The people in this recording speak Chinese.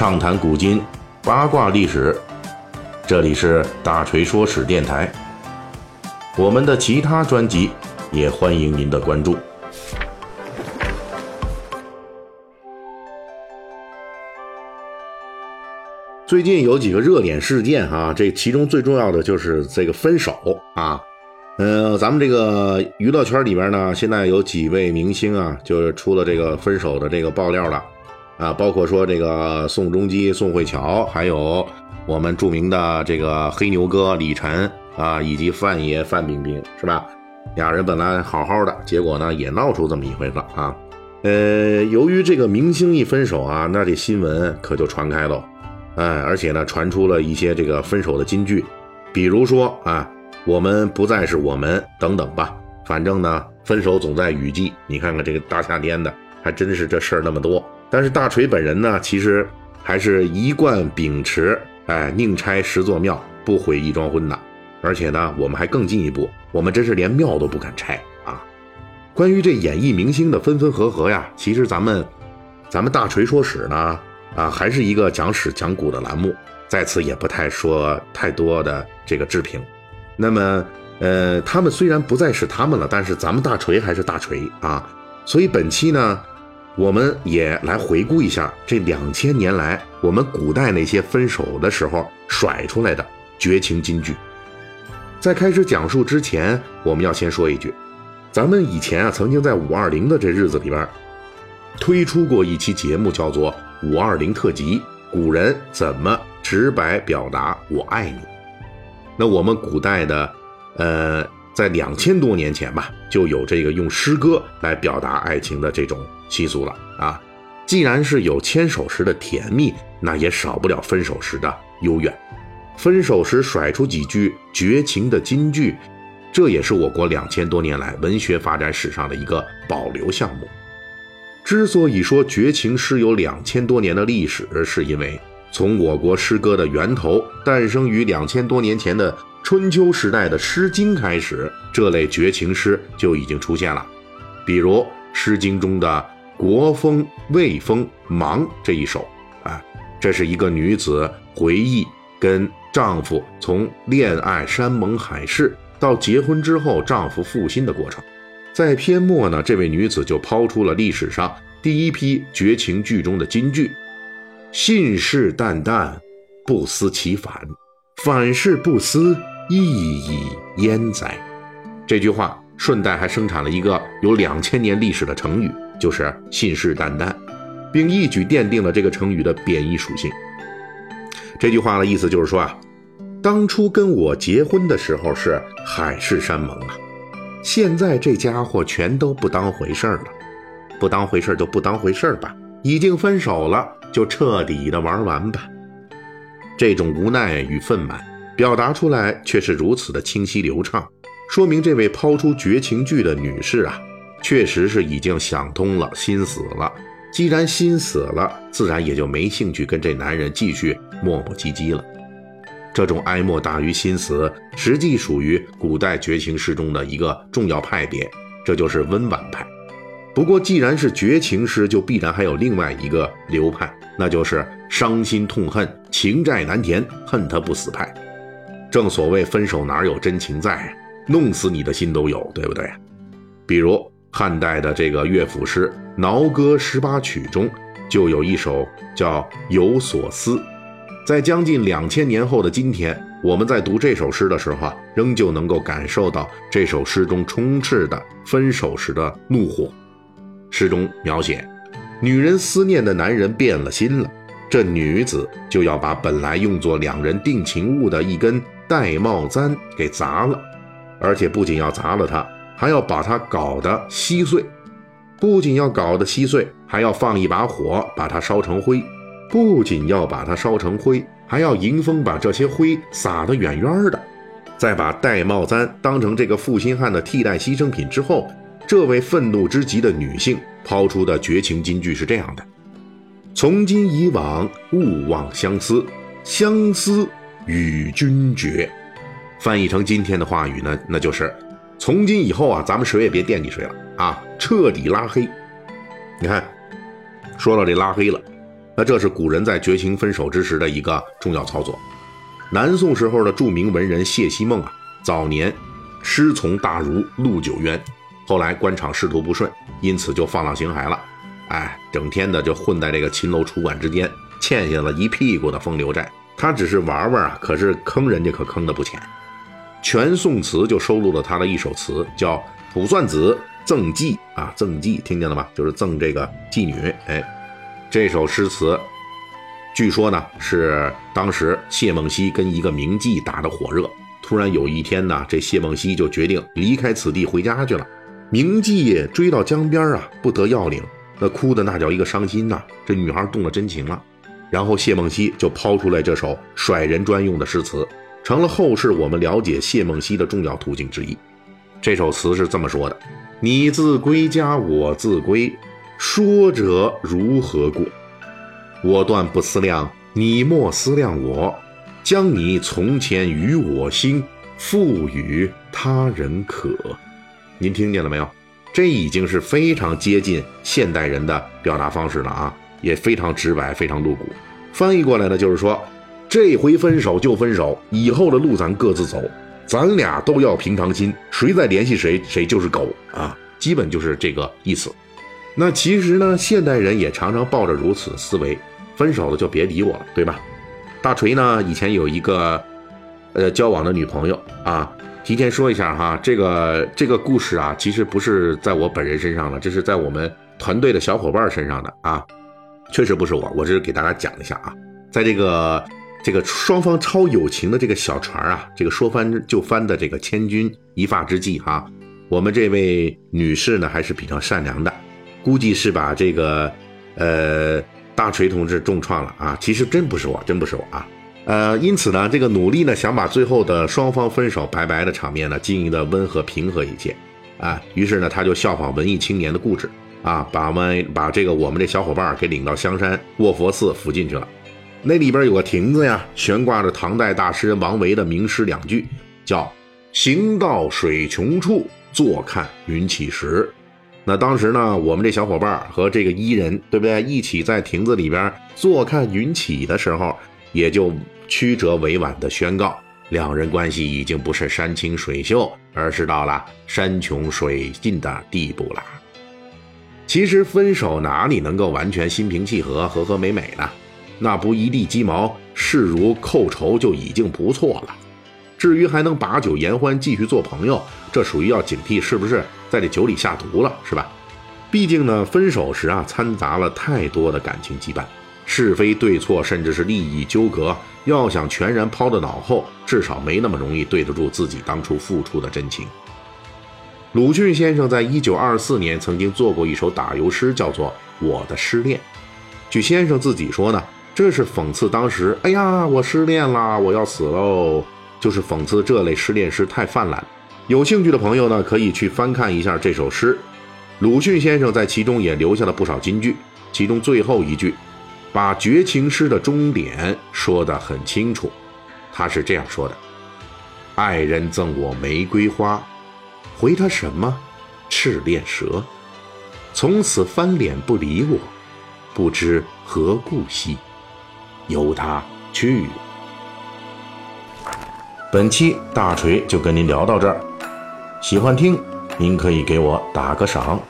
畅谈古今，八卦历史。这里是大锤说史电台。我们的其他专辑也欢迎您的关注。最近有几个热点事件啊，这其中最重要的就是这个分手啊。嗯，咱们这个娱乐圈里边呢，现在有几位明星啊，就是出了这个分手的这个爆料了。啊，包括说这个宋仲基、宋慧乔，还有我们著名的这个黑牛哥李晨啊，以及范爷范冰冰，是吧？俩人本来好好的，结果呢也闹出这么一回子啊。呃，由于这个明星一分手啊，那这新闻可就传开了，哎，而且呢传出了一些这个分手的金句，比如说啊，我们不再是我们等等吧。反正呢，分手总在雨季，你看看这个大夏天的，还真是这事儿那么多。但是大锤本人呢，其实还是一贯秉持，哎，宁拆十座庙，不毁一桩婚的。而且呢，我们还更进一步，我们真是连庙都不敢拆啊！关于这演艺明星的分分合合呀，其实咱们，咱们大锤说史呢，啊，还是一个讲史讲古的栏目，在此也不太说太多的这个置评。那么，呃，他们虽然不再是他们了，但是咱们大锤还是大锤啊！所以本期呢。我们也来回顾一下这两千年来我们古代那些分手的时候甩出来的绝情金句。在开始讲述之前，我们要先说一句，咱们以前啊曾经在五二零的这日子里边，推出过一期节目，叫做《五二零特辑》，古人怎么直白表达我爱你？那我们古代的，呃。在两千多年前吧，就有这个用诗歌来表达爱情的这种习俗了啊。既然是有牵手时的甜蜜，那也少不了分手时的幽怨。分手时甩出几句绝情的金句，这也是我国两千多年来文学发展史上的一个保留项目。之所以说绝情诗有两千多年的历史，是因为从我国诗歌的源头诞生于两千多年前的。春秋时代的《诗经》开始，这类绝情诗就已经出现了。比如《诗经》中的《国风·魏风·芒》这一首，啊，这是一个女子回忆跟丈夫从恋爱山盟海誓到结婚之后丈夫负心的过程。在篇末呢，这位女子就抛出了历史上第一批绝情剧中的金句：“信誓旦旦，不思其反；反是不思。”意以焉哉？这句话顺带还生产了一个有两千年历史的成语，就是信誓旦旦，并一举奠定了这个成语的贬义属性。这句话的意思就是说啊，当初跟我结婚的时候是海誓山盟啊，现在这家伙全都不当回事儿了，不当回事儿就不当回事儿吧，已经分手了，就彻底的玩完吧。这种无奈与愤懑。表达出来却是如此的清晰流畅，说明这位抛出绝情句的女士啊，确实是已经想通了，心死了。既然心死了，自然也就没兴趣跟这男人继续磨磨唧唧了。这种哀莫大于心死，实际属于古代绝情诗中的一个重要派别，这就是温婉派。不过，既然是绝情诗，就必然还有另外一个流派，那就是伤心痛恨、情债难填、恨他不死派。正所谓分手哪有真情在，弄死你的心都有，对不对？比如汉代的这个乐府诗《挠歌十八曲》中，就有一首叫《有所思》。在将近两千年后的今天，我们在读这首诗的时候啊，仍旧能够感受到这首诗中充斥的分手时的怒火。诗中描写，女人思念的男人变了心了，这女子就要把本来用作两人定情物的一根。玳瑁簪给砸了，而且不仅要砸了它，还要把它搞得稀碎。不仅要搞得稀碎，还要放一把火把它烧成灰。不仅要把它烧成灰，还要迎风把这些灰撒得远远的。在把玳瑁簪当成这个负心汉的替代牺牲品之后，这位愤怒之极的女性抛出的绝情金句是这样的：“从今以往，勿忘相思，相思。”与君绝，翻译成今天的话语呢，那就是从今以后啊，咱们谁也别惦记谁了啊，彻底拉黑。你看，说到这拉黑了，那这是古人在绝情分手之时的一个重要操作。南宋时候的著名文人谢希孟啊，早年师从大儒陆九渊，后来官场仕途不顺，因此就放浪形骸了。哎，整天的就混在这个秦楼楚馆之间，欠下了一屁股的风流债。他只是玩玩啊，可是坑人家可坑的不浅。全宋词就收录了他的一首词，叫《卜算子赠妓》啊，赠妓，听见了吗？就是赠这个妓女。哎，这首诗词，据说呢是当时谢梦溪跟一个名妓打得火热，突然有一天呢，这谢梦溪就决定离开此地回家去了。名妓追到江边啊，不得要领，那哭的那叫一个伤心呐。这女孩动了真情了。然后谢梦溪就抛出来这首甩人专用的诗词，成了后世我们了解谢梦溪的重要途径之一。这首词是这么说的：“你自归家，我自归，说者如何过？我断不思量，你莫思量我。将你从前与我心，付与他人可。”您听见了没有？这已经是非常接近现代人的表达方式了啊！也非常直白，非常露骨。翻译过来呢，就是说，这回分手就分手，以后的路咱各自走，咱俩都要平常心，谁再联系谁，谁就是狗啊！基本就是这个意思。那其实呢，现代人也常常抱着如此思维，分手了就别理我了，对吧？大锤呢，以前有一个呃交往的女朋友啊，提前说一下哈，这个这个故事啊，其实不是在我本人身上的，这是在我们团队的小伙伴身上的啊。确实不是我，我只是给大家讲一下啊，在这个这个双方超友情的这个小船啊，这个说翻就翻的这个千钧一发之际哈，我们这位女士呢还是比较善良的，估计是把这个呃大锤同志重创了啊，其实真不是我，真不是我啊，呃，因此呢，这个努力呢想把最后的双方分手拜拜的场面呢经营的温和平和一些啊，于是呢他就效仿文艺青年的固执。啊，把我们把这个我们这小伙伴给领到香山卧佛寺附近去了。那里边有个亭子呀，悬挂着唐代大诗人王维的名诗两句，叫“行到水穷处，坐看云起时”。那当时呢，我们这小伙伴和这个伊人，对不对？一起在亭子里边坐看云起的时候，也就曲折委婉地宣告，两人关系已经不是山清水秀，而是到了山穷水尽的地步了。其实分手哪里能够完全心平气和、和和美美呢？那不一地鸡毛，视如寇仇就已经不错了。至于还能把酒言欢、继续做朋友，这属于要警惕是不是在这酒里下毒了，是吧？毕竟呢，分手时啊掺杂了太多的感情羁绊，是非对错，甚至是利益纠葛，要想全然抛到脑后，至少没那么容易对得住自己当初付出的真情。鲁迅先生在一九二四年曾经做过一首打油诗，叫做《我的失恋》。据先生自己说呢，这是讽刺当时“哎呀，我失恋了，我要死喽”，就是讽刺这类失恋诗太泛滥。有兴趣的朋友呢，可以去翻看一下这首诗。鲁迅先生在其中也留下了不少金句，其中最后一句，把绝情诗的终点说得很清楚。他是这样说的：“爱人赠我玫瑰花。”回他什么？赤练蛇，从此翻脸不理我，不知何故兮。由他去。本期大锤就跟您聊到这儿，喜欢听您可以给我打个赏。